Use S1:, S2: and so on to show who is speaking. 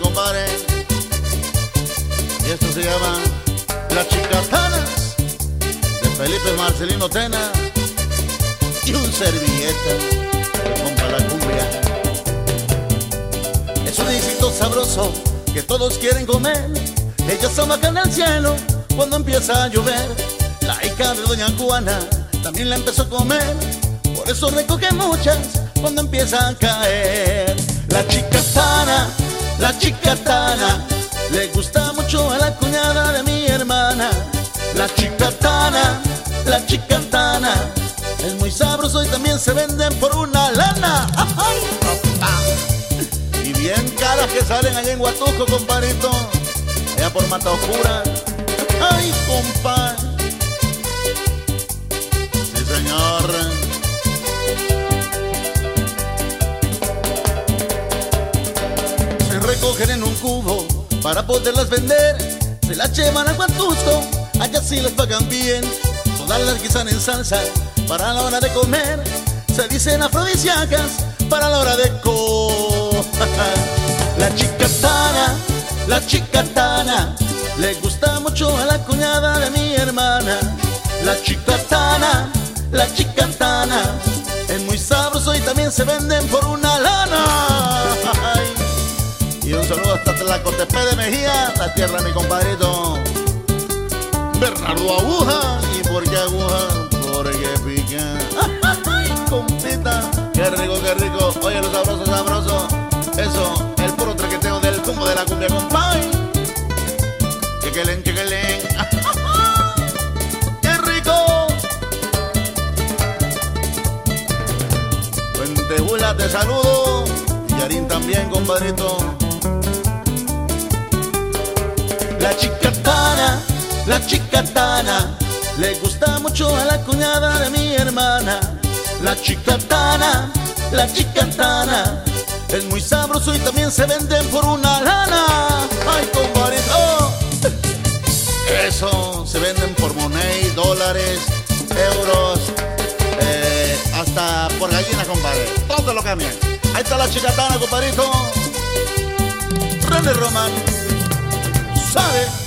S1: Compadre. Y esto se llama Las Chicatanas de Felipe Marcelino Tena y un servilleta compa la cumbia. Es un éxito sabroso que todos quieren comer. Se en el cielo cuando empieza a llover. La hija de Doña Juana también la empezó a comer. Por eso recoge muchas cuando empieza a caer. La chicatana, la chicatana, le gusta mucho a la cuñada de mi hermana. La chicatana, la chicatana, es muy sabroso y también se venden por una lana. Y bien caras que salen allá en Huatuco, compadrito. Allá por Mata Oscura. Ay, compadre. Sí, señor. Recogen en un cubo para poderlas vender. Se las llevan a Huatusco, allá sí las pagan bien. Todas las guisan en salsa para la hora de comer. Se dicen afrodisíacas para la hora de comer. La chicatana, la chicatana, le gusta mucho a la cuñada de mi hermana. La chicatana, la chicatana, es muy sabroso y también se venden por una hasta Tlacotepe de Mejía, la tierra mi compadrito Bernardo Aguja. ¿Y por qué aguja? Porque pica. ¡Ay, compita! ¡Qué rico, qué rico! Oye, lo sabroso, sabroso. Eso, el puro traqueteo del tumbo de la cumbia, compay. Chequelen, chequelen. ¡Qué rico! Fuentejula, te saludo. Y Yarín también, compadrito. La chicatana, le gusta mucho a la cuñada de mi hermana. La chicatana, la chicatana, es muy sabroso y también se venden por una lana. Ay, compadrito. Eso, se venden por money, dólares, euros, eh, hasta por gallina, compadre. Todo lo cambian. Ahí está la chicatana, compadrito. René Román. ¿Sabe?